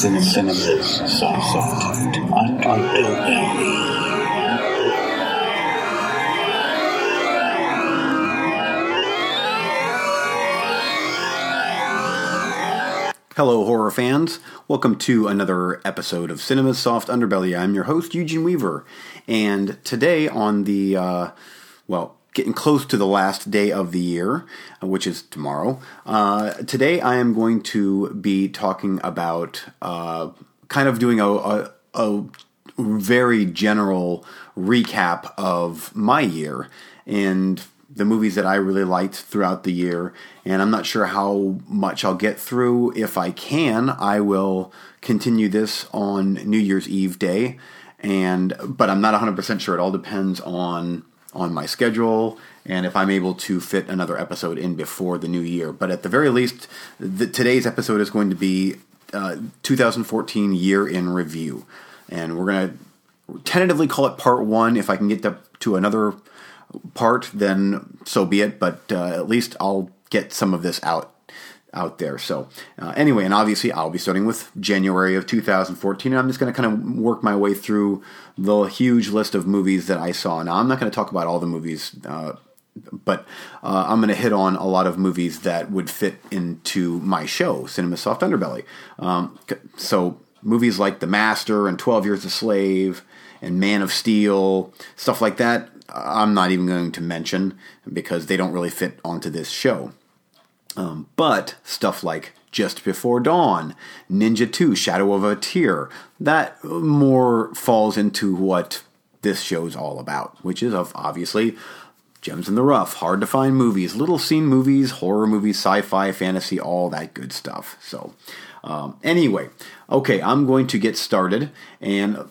Soft Underbelly. Hello, horror fans. Welcome to another episode of Cinema's Soft Underbelly. I'm your host, Eugene Weaver. And today, on the, uh, well, getting close to the last day of the year, uh, which is tomorrow, uh, today I am going to be talking about uh, kind of doing a, a, a very general recap of my year. And the movies that I really liked throughout the year, and I'm not sure how much I'll get through. If I can, I will continue this on New Year's Eve day, and but I'm not 100% sure. It all depends on on my schedule and if I'm able to fit another episode in before the new year. But at the very least, the, today's episode is going to be uh, 2014 year in review, and we're going to tentatively call it part one. If I can get to, to another part, then so be it. But uh, at least I'll get some of this out out there. So uh, anyway, and obviously I'll be starting with January of 2014. And I'm just going to kind of work my way through the huge list of movies that I saw. Now I'm not going to talk about all the movies. Uh, but uh, I'm going to hit on a lot of movies that would fit into my show, Cinema Soft Underbelly. Um, so movies like The Master and 12 Years a Slave and Man of Steel, stuff like that, I'm not even going to mention because they don't really fit onto this show. Um, but stuff like Just Before Dawn, Ninja 2, Shadow of a Tear, that more falls into what this show's all about, which is of obviously gems in the rough, hard to find movies, little seen movies, horror movies, sci-fi, fantasy, all that good stuff. So, um, anyway, okay, I'm going to get started, and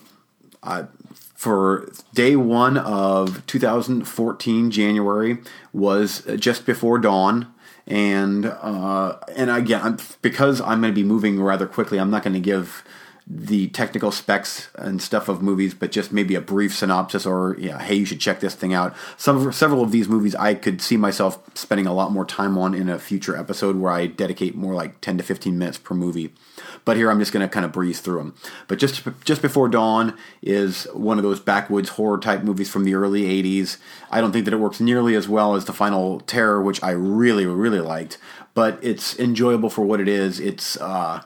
uh, for day one of 2014 January was just before dawn and uh, and again because I'm going to be moving rather quickly I'm not going to give the technical specs and stuff of movies, but just maybe a brief synopsis or yeah, hey, you should check this thing out. Some several of these movies I could see myself spending a lot more time on in a future episode where I dedicate more like ten to fifteen minutes per movie. But here I'm just going to kind of breeze through them. But just just before dawn is one of those backwoods horror type movies from the early '80s. I don't think that it works nearly as well as the Final Terror, which I really really liked, but it's enjoyable for what it is. It's uh,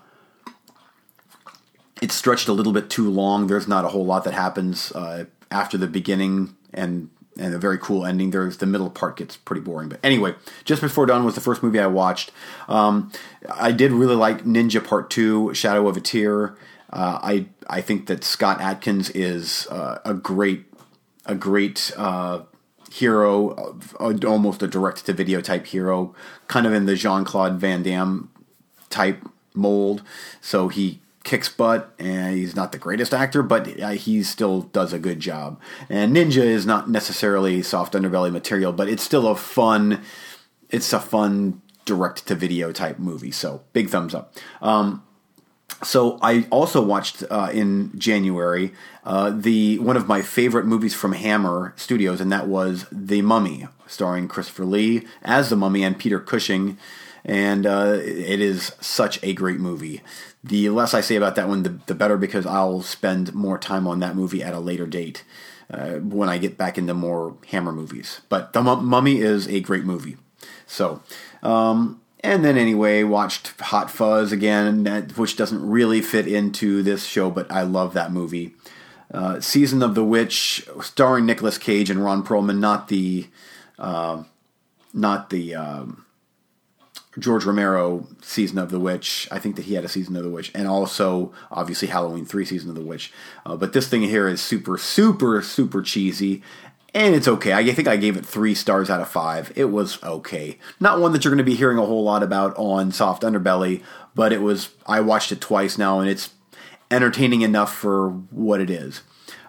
it's stretched a little bit too long. There's not a whole lot that happens uh, after the beginning and and a very cool ending. There's the middle part gets pretty boring. But anyway, just before dawn was the first movie I watched. Um, I did really like Ninja Part Two, Shadow of a Tear. Uh, I I think that Scott Adkins is uh, a great a great uh, hero, uh, almost a direct to video type hero, kind of in the Jean Claude Van Damme type mold. So he kicks butt, and he's not the greatest actor, but he still does a good job. And Ninja is not necessarily soft underbelly material, but it's still a fun. It's a fun direct to video type movie. So big thumbs up. Um, so I also watched uh, in January uh, the one of my favorite movies from Hammer Studios, and that was The Mummy, starring Christopher Lee as the Mummy and Peter Cushing and uh, it is such a great movie. The less I say about that one, the, the better because I'll spend more time on that movie at a later date uh, when I get back into more Hammer movies. But The Mummy is a great movie. So, um, and then anyway, watched Hot Fuzz again, which doesn't really fit into this show, but I love that movie. Uh, Season of the Witch, starring Nicolas Cage and Ron Perlman, not the, uh, not the. Um, George Romero season of the witch. I think that he had a season of the witch, and also obviously Halloween three season of the witch. Uh, but this thing here is super, super, super cheesy, and it's okay. I think I gave it three stars out of five. It was okay. Not one that you're going to be hearing a whole lot about on Soft Underbelly, but it was. I watched it twice now, and it's entertaining enough for what it is.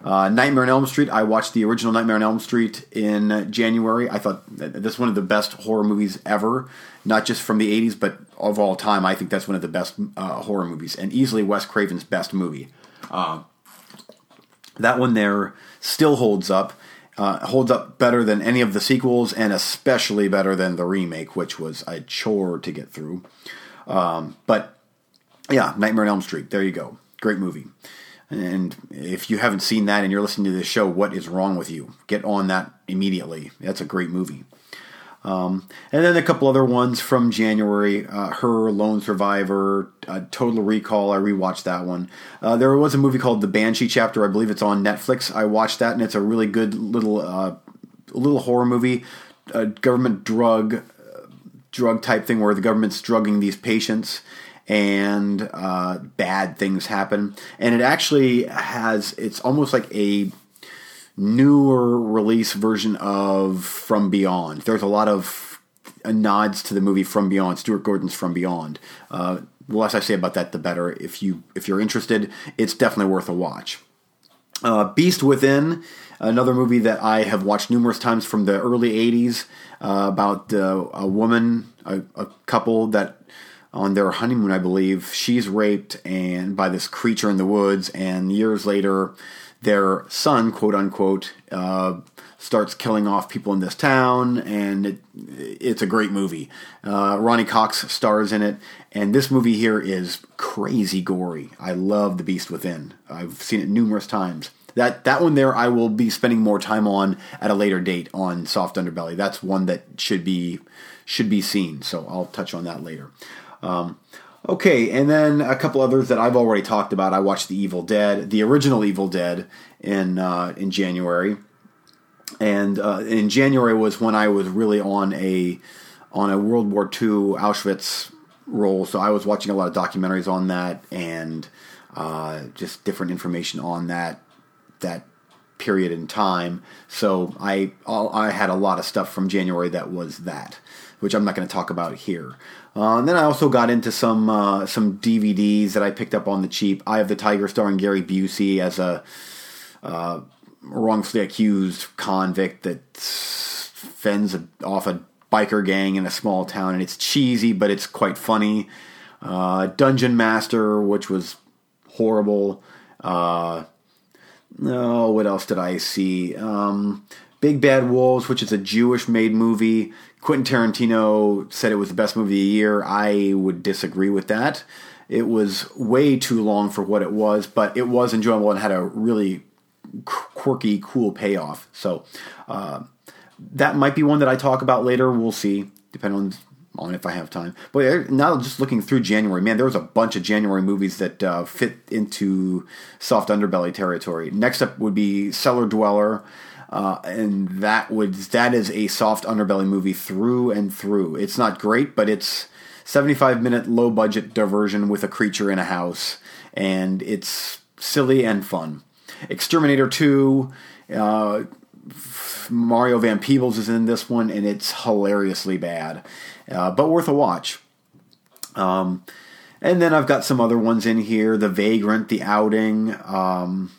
Uh, Nightmare on Elm Street. I watched the original Nightmare on Elm Street in January. I thought this is one of the best horror movies ever, not just from the 80s, but of all time. I think that's one of the best uh, horror movies, and easily Wes Craven's best movie. Uh, that one there still holds up. Uh, holds up better than any of the sequels, and especially better than the remake, which was a chore to get through. Um, but Yeah, Nightmare on Elm Street. There you go. Great movie. And if you haven't seen that and you're listening to this show, what is wrong with you? Get on that immediately. That's a great movie. Um, and then a couple other ones from January uh, Her, Lone Survivor, uh, Total Recall. I rewatched that one. Uh, there was a movie called The Banshee Chapter. I believe it's on Netflix. I watched that, and it's a really good little, uh, little horror movie. A government drug, drug type thing where the government's drugging these patients and uh, bad things happen. And it actually has, it's almost like a newer release version of From Beyond. There's a lot of nods to the movie From Beyond, Stuart Gordon's From Beyond. Uh, the less I say about that, the better. If you if you're interested, it's definitely worth a watch. Uh, Beast Within, another movie that I have watched numerous times from the early '80s, uh, about uh, a woman, a, a, couple that on their honeymoon, I believe, she's raped and by this creature in the woods, and years later, their son, quote unquote, uh, starts killing off people in this town, and it, it's a great movie. Uh, Ronny Cox stars in it, and this movie here is crazy gory. I love The Beast Within. I've seen it numerous times. That that one there, I will be spending more time on at a later date on Soft Underbelly. That's one that should be should be seen. So I'll touch on that later. Um, Okay, and then a couple others that I've already talked about. I watched The Evil Dead, the original Evil Dead, in uh, in January, and uh, in January was when I was really on a on a World War II Auschwitz roll. So I was watching a lot of documentaries on that and uh, just different information on that that period in time. So I I had a lot of stuff from January that was that, which I'm not going to talk about here. Uh, and then I also got into some uh, some DVDs that I picked up on the cheap. Eye of the Tiger starring Gary Busey as a uh, wrongfully accused convict that fends off a biker gang in a small town, and it's cheesy, but it's quite funny. Uh, Dungeon Master, which was horrible. Uh, no, what else did I see? Um, Big Bad Wolves, which is a Jewish made movie. Quentin Tarantino said it was the best movie of the year. I would disagree with that. It was way too long for what it was, but it was enjoyable and had a really quirky, cool payoff. So uh, that might be one that I talk about later. We'll see, depending on on if I have time. But now just looking through January, man, there was a bunch of January movies that uh, fit into soft underbelly territory. Next up would be Cellar Dweller. Uh, and that would that is a soft underbelly movie through and through. It's not great, but it's 75 minute low budget diversion with a creature in a house, and it's silly and fun. Exterminator 2, uh, Mario Van Peebles is in this one, and it's hilariously bad, uh, but worth a watch. Um, and then I've got some other ones in here: The Vagrant, The Outing. Um,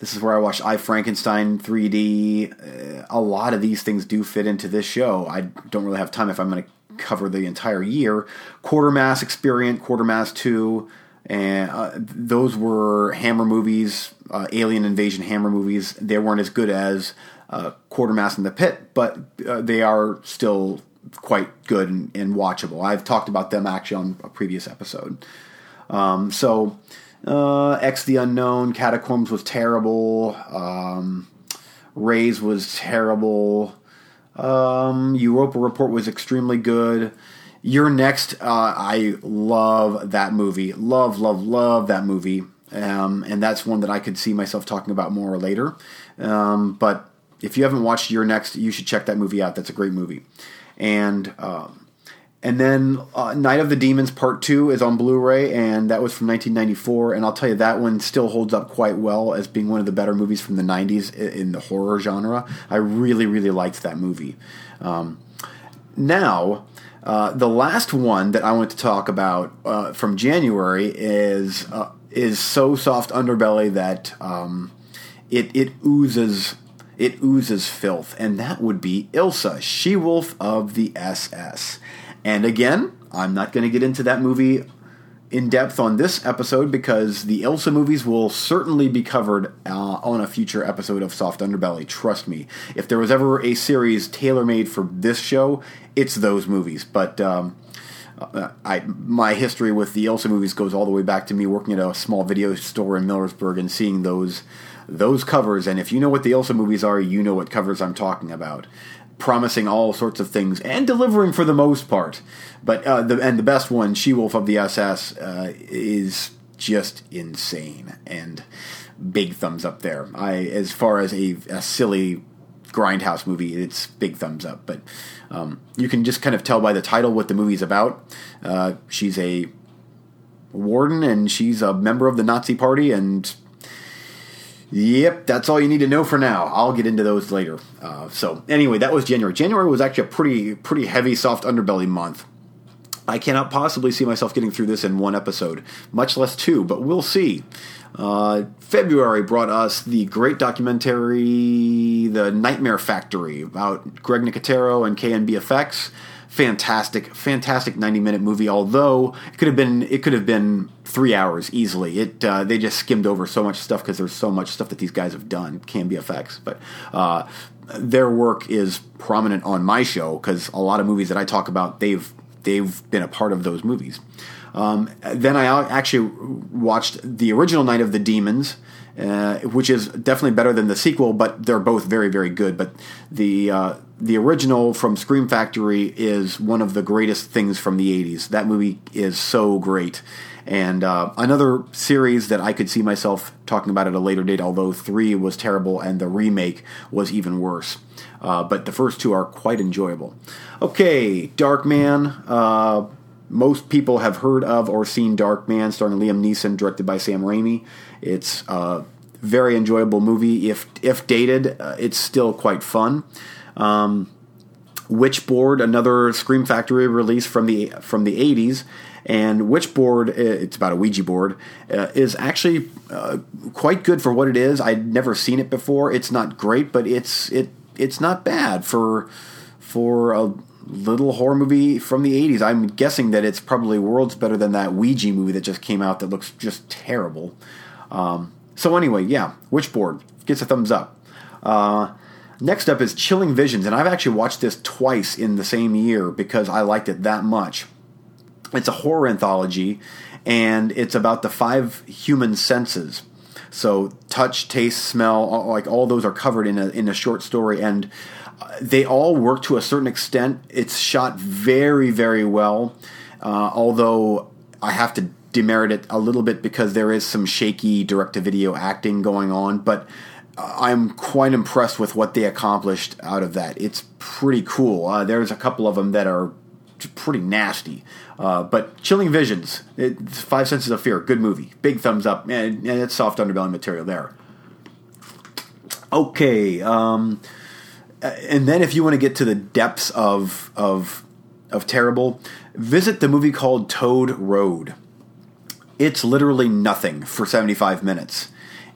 this is where I watched I Frankenstein 3D. Uh, a lot of these things do fit into this show. I don't really have time if I'm going to cover the entire year. Quatermass Experience, Quatermass 2, and uh, those were Hammer movies, uh, Alien Invasion Hammer movies. They weren't as good as uh, Quatermass in the Pit, but uh, they are still quite good and, and, watchable. I've talked about them actually on a previous episode. Um, so uh, X the Unknown, Catacombs was terrible. Um, Raze was terrible. Um, Europa Report was extremely good. You're Next, uh, I love that movie. Love, love, love that movie. Um, and that's one that I could see myself talking about more later. Um, but if you haven't watched You're Next, you should check that movie out. That's a great movie. And um, and then uh, Night of the Demons Part 2 is on Blu ray, and that was from 1994. And I'll tell you, that one still holds up quite well as being one of the better movies from the 90s in the horror genre. I really, really liked that movie. Um, now, uh, the last one that I want to talk about uh, from January is uh, is so soft underbelly that um, it it oozes it oozes filth, and that would be Ilsa, She Wolf of the SS. And again, I'm not going to get into that movie in depth on this episode because the Ilsa movies will certainly be covered uh, on a future episode of Soft Underbelly. Trust me. If there was ever a series tailor made for this show, it's those movies. But um, I my history with the Ilsa movies goes all the way back to me working at a small video store in Millersburg and seeing those those covers. And if you know what the Ilsa movies are, you know what covers I'm talking about. Promising all sorts of things and delivering for the most part. But uh, the and the best one, She Wolf of the SS, uh, is just insane and big thumbs up there. I as far as a, a silly grindhouse movie, it's big thumbs up. But um, you can just kind of tell by the title what the movie's about. Uh, she's a warden and she's a member of the Nazi Party, and yep, that's all you need to know for now. I'll get into those later. Uh, so anyway, that was January. January was actually a pretty pretty heavy soft underbelly month. I cannot possibly see myself getting through this in one episode, much less two, but we'll see. Uh, February brought us the great documentary, The Nightmare Factory, about Greg Nicotero and KNB Fantastic, fantastic ninety-minute movie. Although it could have been, it could have been three hours easily. It uh, they just skimmed over so much stuff because there's so much stuff that these guys have done. KNB but. Uh, their work is prominent on my show because a lot of movies that I talk about, they've they've been a part of those movies. Um, then I actually watched the original Night of the Demons, uh, which is definitely better than the sequel, but they're both very, very good. But the uh, the original from Scream Factory is one of the greatest things from the '80s. That movie is so great. And uh, another series that I could see myself talking about at a later date, although three was terrible and the remake was even worse. Uh, but the first two are quite enjoyable. Okay, Darkman. Uh, most people have heard of or seen Dark Man, starring Liam Neeson, directed by Sam Raimi. It's a very enjoyable movie. If if dated, uh, it's still quite fun. Um, Witchboard, another Scream Factory release from the from the 80s, and Witchboard, it's about a Ouija board, uh, is actually uh, quite good for what it is. I'd never seen it before. It's not great, but it's it it's not bad for for a little horror movie from the 80s. I'm guessing that it's probably worlds better than that Ouija movie that just came out that looks just terrible. Um, so, anyway, yeah, Witchboard gets a thumbs up. Uh, next up is Chilling Visions, and I've actually watched this twice in the same year because I liked it that much. It's a horror anthology, and it's about the five human senses. So, touch, taste, smell, like all those are covered in a in a short story, and they all work to a certain extent. It's shot very, very well, uh, although I have to demerit it a little bit because there is some shaky direct to video acting going on, but I'm quite impressed with what they accomplished out of that. It's pretty cool. Uh, there's a couple of them that are pretty nasty. Uh, but Chilling Visions, Five Senses of Fear, good movie. Big thumbs up. And, and it's soft underbelly material there. Okay. Um, and then if you want to get to the depths of of of terrible, visit the movie called Toad Road. It's literally nothing for 75 minutes.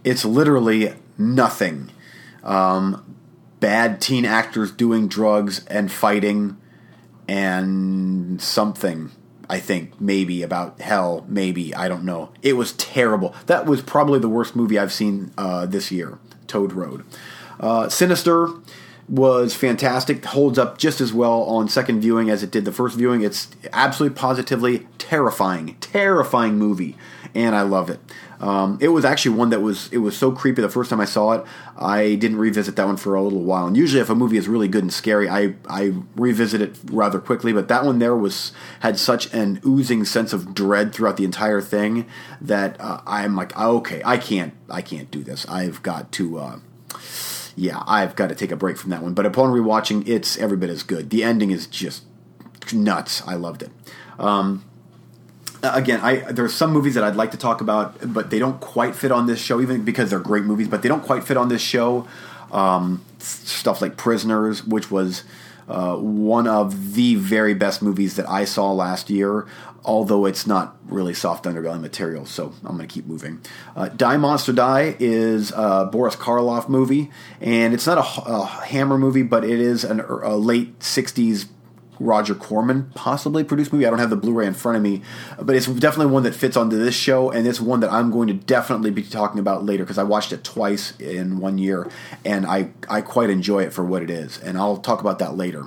It's literally nothing. Um, bad teen actors doing drugs and fighting and something. I think maybe about hell, maybe I don't know. It was terrible. That was probably the worst movie I've seen uh, this year. Toad Road, uh, Sinister was fantastic. Holds up just as well on second viewing as it did the first viewing. It's absolutely positively terrifying, terrifying movie, and I love it. Um, it was actually one that was it was so creepy the first time I saw it. I didn't revisit that one for a little while. And usually, if a movie is really good and scary, I I revisit it rather quickly. But that one there was had such an oozing sense of dread throughout the entire thing that uh, I'm like, okay, I can't I can't do this. I've got to. Uh, yeah, I've got to take a break from that one. But upon rewatching, it's every bit as good. The ending is just nuts. I loved it. Um, again, I there's some movies that I'd like to talk about, but they don't quite fit on this show, even because they're great movies. But they don't quite fit on this show. Um, stuff like Prisoners, which was uh, one of the very best movies that I saw last year although it's not really soft underbelly material, so I'm going to keep moving. Uh, Die Monster Die is a Boris Karloff movie, and it's not a, a Hammer movie, but it is an, a late 60s Roger Corman possibly produced movie. I don't have the Blu-ray in front of me, but it's definitely one that fits onto this show, and it's one that I'm going to definitely be talking about later because I watched it twice in one year, and I I quite enjoy it for what it is, and I'll talk about that later.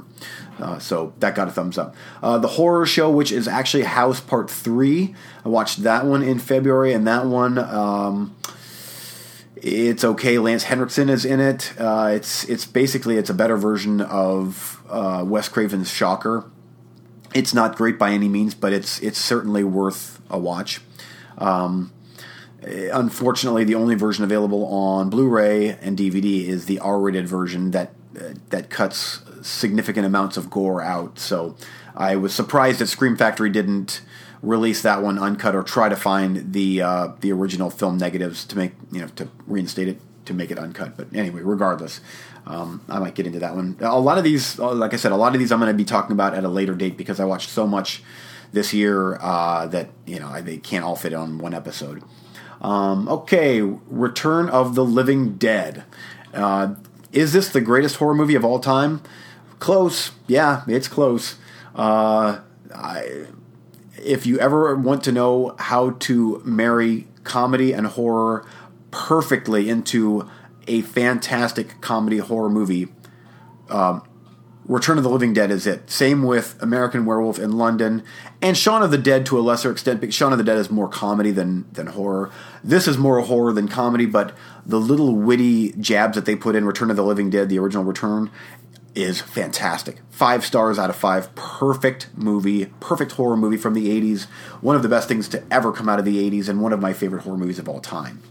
Uh, so that got a thumbs up. Uh, the horror show, which is actually House Part Three, I watched that one in February, and that one. Um, it's okay. Lance Henriksen is in it. Uh, it's it's basically it's a better version of uh, Wes Craven's Shocker. It's not great by any means, but it's it's certainly worth a watch. Um, unfortunately, the only version available on Blu-ray and DVD is the R-rated version that uh, that cuts significant amounts of gore out. So I was surprised that Scream Factory didn't release that one uncut or try to find the uh, the original film negatives to make you know to reinstate it to make it uncut. But anyway, regardless, um, I might get into that one. A lot of these, uh, like I said, a lot of these I'm going to be talking about at a later date because I watched so much this year uh, that you know they can't all fit on one episode. Um, okay, Return of the Living Dead. Uh, is this the greatest horror movie of all time? Close. Yeah, it's close. Uh, I, if you ever want to know how to marry comedy and horror perfectly into a fantastic comedy horror movie, um, Return of the Living Dead is it. Same with American Werewolf in London and Shaun of the Dead to a lesser extent. But Shaun of the Dead is more comedy than than horror. This is more horror than comedy, but the little witty jabs that they put in Return of the Living Dead, the original Return, is fantastic. Five stars out of five. Perfect movie. Perfect horror movie from the 80s. One of the best things to ever come out of the 80s, and one of my favorite horror movies of all time.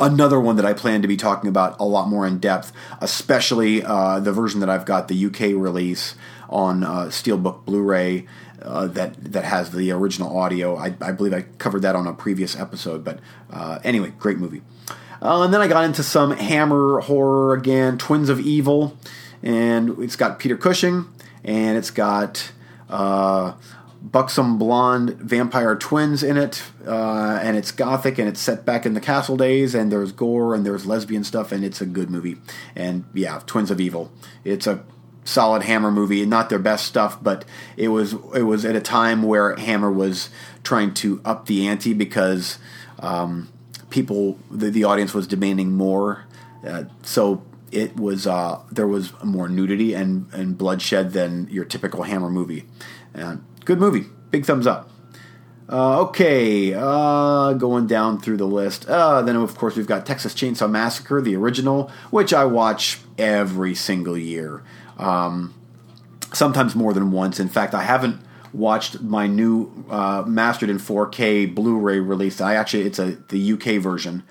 Another one that I plan to be talking about a lot more in depth, especially uh, the version that I've got, the UK release on uh, Steelbook Blu ray. Uh, that that has the original audio. I, I, believe I covered that on a previous episode, but uh, anyway, great movie. Uh, and then I got into some Hammer horror again, Twins of Evil and it's got Peter Cushing, and it's got uh, buxom blonde vampire twins in it, uh, and it's gothic, and it's set back in the castle days, and there's gore and there's lesbian stuff, and it's a good movie. And yeah, Twins of Evil. It's a solid Hammer movie, not their best stuff, but it was it was at a time where Hammer was trying to up the ante because um, people the, the audience was demanding more. Uh, so it was uh, there was more nudity and, and bloodshed than your typical Hammer movie. And good movie, big thumbs up. Uh, okay, uh, going down through the list. Uh, then, of course, we've got Texas Chainsaw Massacre, the original, which I watch every single year. Um, sometimes more than once. In fact, I haven't watched my new uh, mastered in 4K Blu-ray release. I actually, it's a the UK version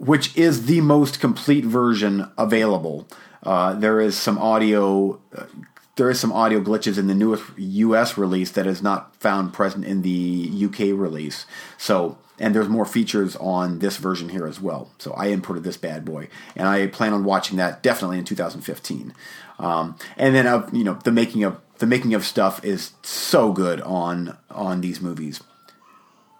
which is the most complete version available. Uh, there is some audio. Uh, there is some audio glitches in the newest U.S. release that is not found present in the U.K. release. So, and there's more features on this version here as well. So I imported this bad boy, and I plan on watching that definitely in 2015. Um, and then, uh, you know, the making of the making of stuff is so good on on these movies.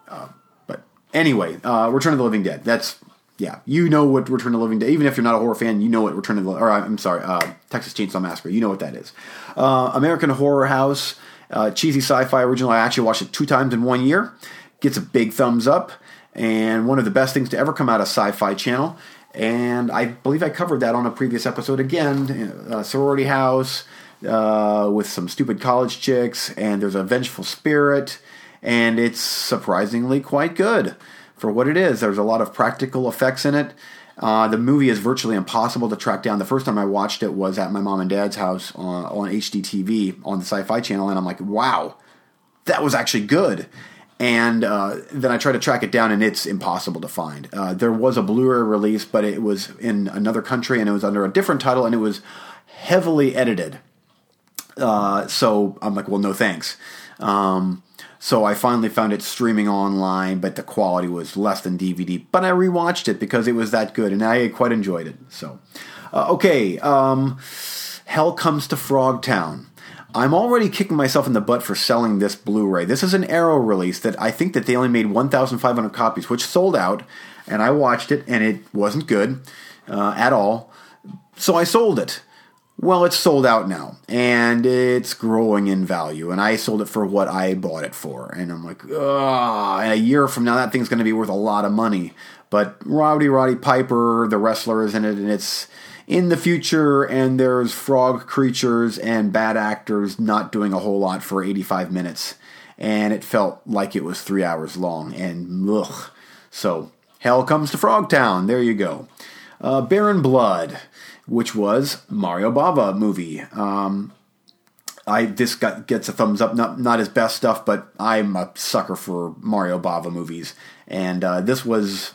Uh, but anyway, uh, Return of the Living Dead. That's yeah, you know what Return of the Living Dead. Even if you're not a horror fan, you know what Return of the or I'm sorry, uh, Texas Chainsaw Massacre. You know what that is. Uh, American Horror House, uh, cheesy sci-fi original. I actually watched it two times in one year. Gets a big thumbs up, and one of the best things to ever come out of Sci-Fi Channel. And I believe I covered that on a previous episode again. Uh, sorority House uh, with some stupid college chicks, and there's a vengeful spirit, and it's surprisingly quite good for what it is. There's a lot of practical effects in it. Uh, the movie is virtually impossible to track down. The first time I watched it was at my mom and dad's house on, on HDTV on the Sci Fi Channel, and I'm like, wow, that was actually good. And uh, then I tried to track it down, and it's impossible to find. Uh, there was a Blu ray release, but it was in another country, and it was under a different title, and it was heavily edited. Uh, so I'm like, well, no thanks. Um, so I finally found it streaming online, but the quality was less than DVD. But I rewatched it because it was that good, and I quite enjoyed it. So, uh, okay, um, Hell Comes to Frogtown. I'm already kicking myself in the butt for selling this Blu-ray. This is an Arrow release that I think that they only made 1,500 copies, which sold out, and I watched it, and it wasn't good uh, at all. So I sold it Well, it's sold out now, and it's growing in value. And I sold it for what I bought it for, and I'm like, ah, a year from now, that thing's going to be worth a lot of money. But Rowdy Roddy Piper, the wrestler, is in it, and it's in the future, and there's frog creatures and bad actors not doing a whole lot for 85 minutes, and it felt like it was three hours long, and ugh. So, Hell Comes to Frogtown. There you go. Uh, Baron Blood which was Mario Bava movie. Um, I this got gets a thumbs up. Not not his best stuff, but I'm a sucker for Mario Bava movies, and uh, this was.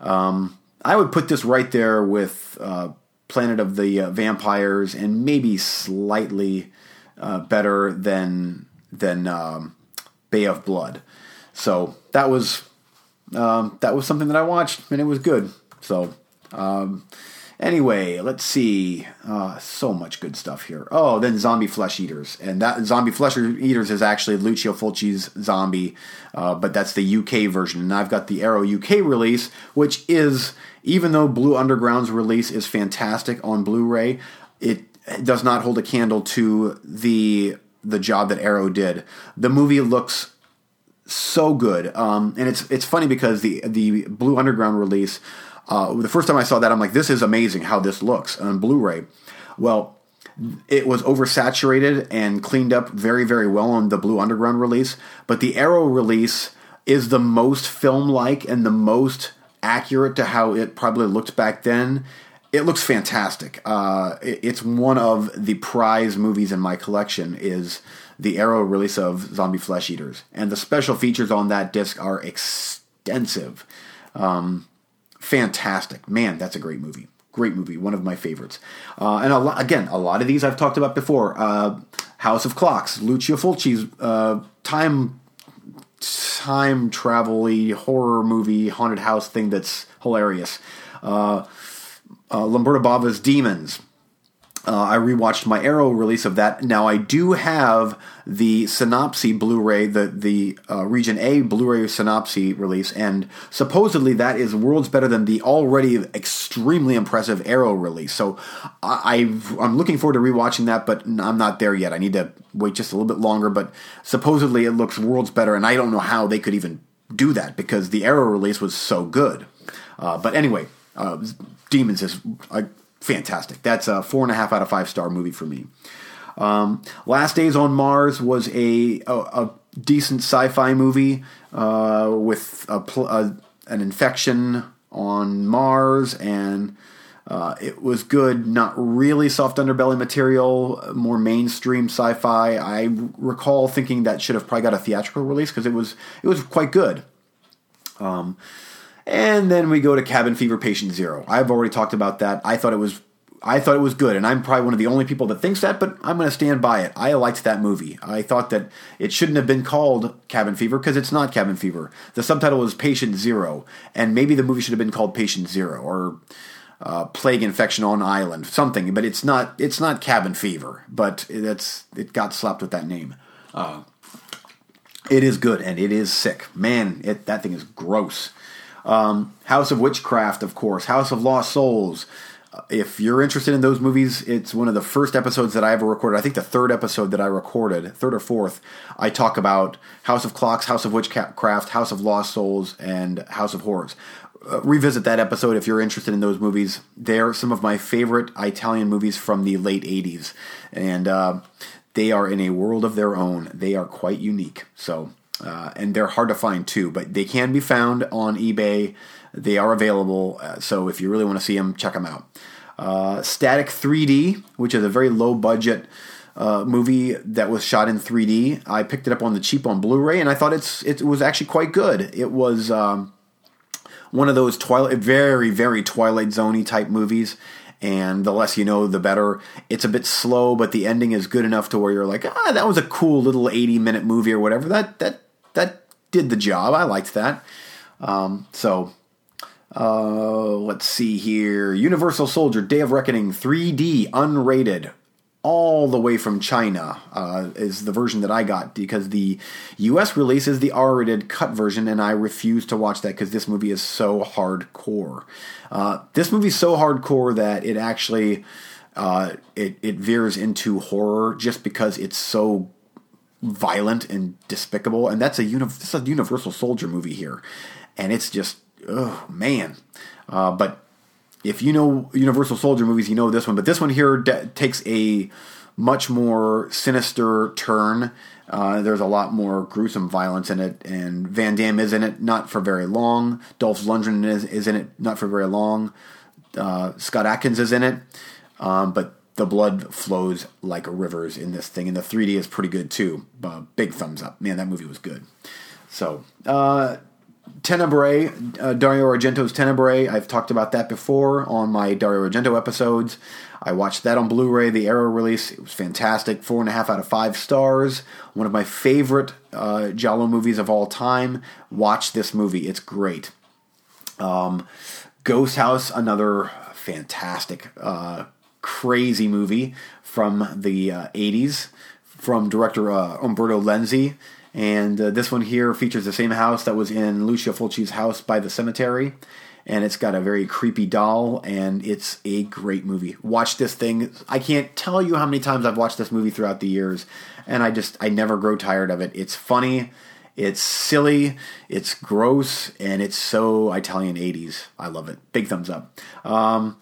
Um, I would put this right there with uh, Planet of the uh, Vampires, and maybe slightly uh, better than than um, Bay of Blood. So that was um, that was something that I watched, and it was good. So. Um, Anyway, let's see. Uh, so much good stuff here. Oh, then Zombie Flesh Eaters. And that Zombie Flesh Eaters is actually Lucio Fulci's Zombie, uh, but that's the UK version. And I've got the Arrow UK release, which is, even though Blue Underground's release is fantastic on Blu ray, it does not hold a candle to the the job that Arrow did. The movie looks so good, um, and it's it's funny because the the Blue Underground release uh, the first time I saw that, I'm like, this is amazing how this looks on Blu-ray. Well, it was oversaturated and cleaned up very, very well on the Blue Underground release, but the Arrow release is the most film-like and the most accurate to how it probably looked back then. It looks fantastic. Uh, it's one of the prize movies in my collection. Is the Arrow release of Zombie Flesh Eaters, and the special features on that disc are extensive. Um, fantastic. Man, that's a great movie. Great movie, one of my favorites. Uh, and a again, a lot of these I've talked about before. Uh, House of Clocks, Lucio Fulci's uh, time time travel horror movie haunted house thing that's hilarious. Uh, uh, Lamberto Bava's Demons, uh, I rewatched my Arrow release of that. Now I do have the Synapse Blu-ray, the the uh, Region A Blu-ray Synapse release, and supposedly that is worlds better than the already extremely impressive Arrow release. So I, am looking forward to rewatching that, but I'm not there yet. I need to wait just a little bit longer. But supposedly it looks worlds better, and I don't know how they could even do that because the Arrow release was so good. Uh, but anyway, uh, Demons is fantastic. That's a four and a half out of five star movie for me. Um, Last Days on Mars was a, a, a decent sci-fi movie uh, with a, a, an infection on Mars, and uh, it was good. Not really soft underbelly material, more mainstream sci-fi. I recall thinking that should have probably got a theatrical release because it was it was quite good. Um, and then we go to Cabin Fever Patient Zero. I've already talked about that. I thought it was I thought it was good, and I'm probably one of the only people that thinks that, but I'm going to stand by it. I liked that movie. I thought that it shouldn't have been called Cabin Fever because it's not Cabin Fever. The subtitle is Patient Zero, and maybe the movie should have been called Patient Zero or uh, Plague Infection on Island, something. But it's not. It's not Cabin Fever, but that's it got slapped with that name. Uh, it is good and it is sick. Man, it, that thing is gross. Um, House of Witchcraft, of course. House of Lost Souls. Uh, if you're interested in those movies, it's one of the first episodes that I ever recorded. I think the third episode that I recorded, third or fourth, I talk about House of Clocks, House of Witchcraft, House of Lost Souls, and House of Horrors. Uh, revisit that episode if you're interested in those movies. They're some of my favorite Italian movies from the late 80s. And uh, they are in a world of their own. They are quite unique. So uh, and they're hard to find too, but they can be found on eBay. They are available, uh, so if you really want to see them, check them out. Uh, Static 3D, which is a very low budget uh, movie that was shot in 3D. I picked it up on the cheap on Blu-ray, and I thought it's it was actually quite good. It was um, one of those twilight, very very Twilight Zoney type movies and the less you know, the better. It's a bit slow, but the ending is good enough to where you're like, ah, that was a cool little 80 minute movie or whatever. That that that did the job. I liked that. Um, so uh, let's see here. Universal Soldier: Day of Reckoning 3D unrated. All the way from China uh, is the version that I got because the U.S. release is the R-rated cut version, and I refuse to watch that because this movie is so hardcore. Uh, this movie's so hardcore that it actually uh, it it veers into horror just because it's so violent and despicable. And that's a uni- this is a Universal Soldier movie here, and it's just oh man. Uh, but if you know Universal Soldier movies, you know this one. But this one here de- takes a much more sinister turn. Uh, there's a lot more gruesome violence in it, and Van Damme is in it not for very long. Dolph Lundgren is, is in it not for very long. Uh, Scott Adkins is in it, um, but the blood flows like rivers in this thing, and the 3D is pretty good too. Uh, big thumbs up, man! That movie was good. So, uh, Tenebrae, uh, Dario Argento's Tenebrae. I've talked about that before on my Dario Argento episodes. I watched that on Blu-ray, the Arrow release. It was fantastic. Four and a half out of five stars. One of my favorite uh, movies of all time. Watch this movie; it's great. Um, Ghost House, another fantastic, uh, crazy movie from the uh, '80s, from director uh, Umberto Lenzi. And uh, this one here features the same house that was in Lucio Fulci's house by the cemetery. And it's got a very creepy doll, and it's a great movie. Watch this thing. I can't tell you how many times I've watched this movie throughout the years, and I just, I never grow tired of it. It's funny, it's silly, it's gross, and it's so Italian 80s. I love it. Big thumbs up. Um,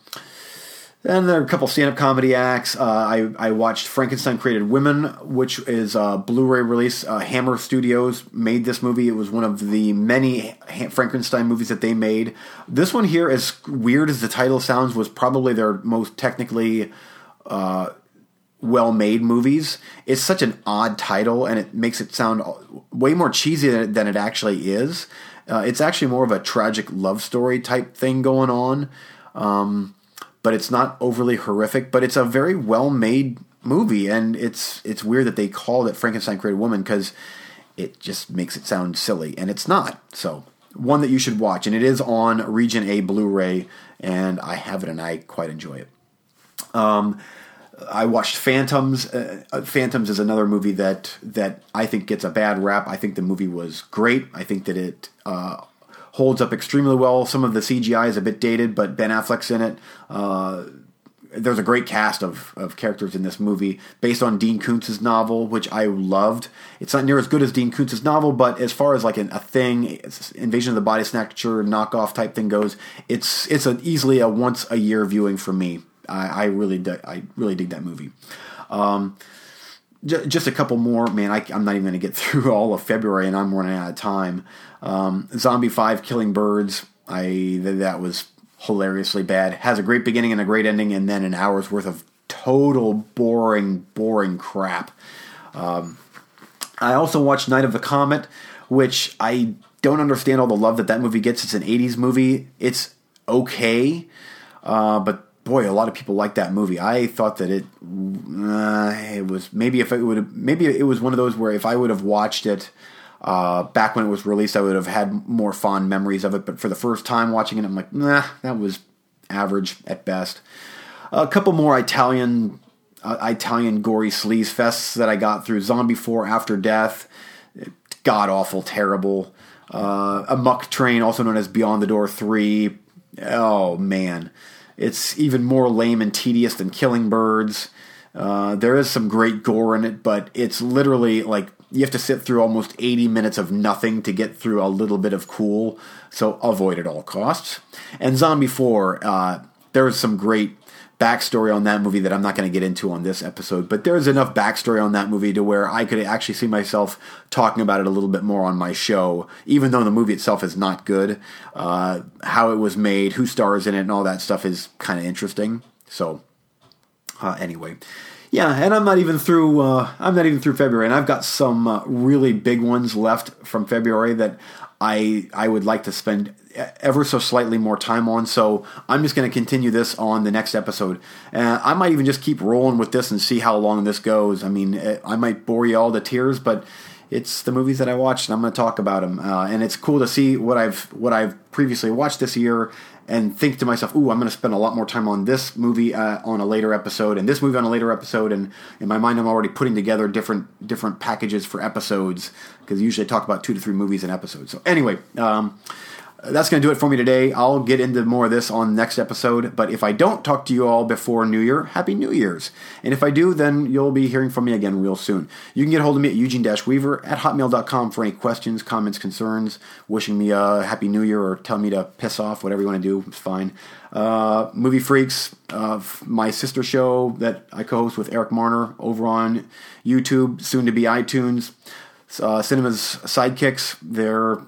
then there are a couple stand-up comedy acts. Uh, I I watched Frankenstein Created Women, which is a Blu-ray release. Uh, Hammer Studios made this movie. It was one of the many Frankenstein movies that they made. This one here, as weird as the title sounds, was probably their most technically uh, well-made movies. It's such an odd title, and it makes it sound way more cheesy than it, than it actually is. Uh, it's actually more of a tragic love story type thing going on. Um, but it's not overly horrific. But it's a very well made movie, and it's it's weird that they called it Frankenstein Created Woman because it just makes it sound silly, and it's not. So one that you should watch, and it is on Region A Blu-ray, and I have it, and I quite enjoy it. Um, I watched Phantoms. Uh, Phantoms is another movie that that I think gets a bad rap. I think the movie was great. I think that it uh, holds up extremely well. Some of the CGI is a bit dated, but Ben Affleck's in it. Uh, there's a great cast of, of characters in this movie based on Dean Koontz's novel, which I loved. It's not near as good as Dean Koontz's novel, but as far as like an, a thing, Invasion of the Body Snatcher knockoff type thing goes, it's it's an, easily a once a year viewing for me. I, I really I really dig that movie. Um, just a couple more, man. I, am not even going to get through all of February, and I'm running out of time. Um, Zombie Five: Killing Birds. I that was hilariously bad. Has a great beginning and a great ending, and then an hour's worth of total boring, boring crap. Um, I also watched Night of the Comet, which I don't understand all the love that that movie gets. It's an '80s movie. It's okay, uh, but boy, a lot of people like that movie. I thought that it uh, it was maybe if it would maybe it was one of those where if I would have watched it uh, back when it was released, I would have had more fond memories of it. But for the first time watching it, I'm like, nah, that was average at best. A couple more Italian uh, Italian gory sleaze fests that I got through Zombie Four After Death, god awful, terrible. Uh, Muck Train, also known as Beyond the Door Three. Oh man it's even more lame and tedious than Killing Birds. Uh, there is some great gore in it, but it's literally like you have to sit through almost 80 minutes of nothing to get through a little bit of cool. So avoid at all costs. And Zombie 4, uh, there is some great backstory on that movie that I'm not going to get into on this episode, but there's enough backstory on that movie to where I could actually see myself talking about it a little bit more on my show, even though the movie itself is not good. Uh, how it was made, who stars in it, and all that stuff is kind of interesting. So, uh, anyway. Yeah, and I'm not even through. Uh, I'm not even through February, and I've got some uh, really big ones left from February that I I would like to spend ever so slightly more time on. So I'm just going to continue this on the next episode. Uh, I might even just keep rolling with this and see how long this goes. I mean, eh, I might bore you all to tears, but it's the movies that I watched, and I'm going to talk about them. Uh, and it's cool to see what I've what I've previously watched this year, and think to myself, "Ooh, I'm going to spend a lot more time on this movie uh, on a later episode, and this movie on a later episode." And in my mind, I'm already putting together different different packages for episodes because usually I talk about two to three movies an episode. So anyway. Um, that's going to do it for me today. I'll get into more of this on next episode. But if I don't talk to you all before New Year, Happy New Year's. And if I do, then you'll be hearing from me again real soon. You can get hold of me at eugene-weaver at hotmail.com for any questions, comments, concerns, wishing me a Happy New Year or telling me to piss off, whatever you want to do. It's fine. Uh, Movie Freaks, uh, my sister show that I co-host with Eric Marner over on YouTube, soon to be iTunes. Uh, Cinema's Sidekicks, they're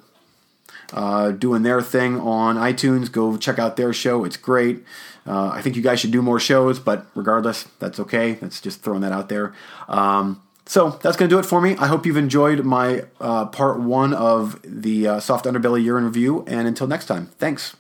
uh, doing their thing on iTunes. Go check out their show. It's great. Uh, I think you guys should do more shows, but regardless, that's okay. That's just throwing that out there. Um, so that's going to do it for me. I hope you've enjoyed my uh, part one of the uh, Soft Underbelly in Review. And until next time, thanks.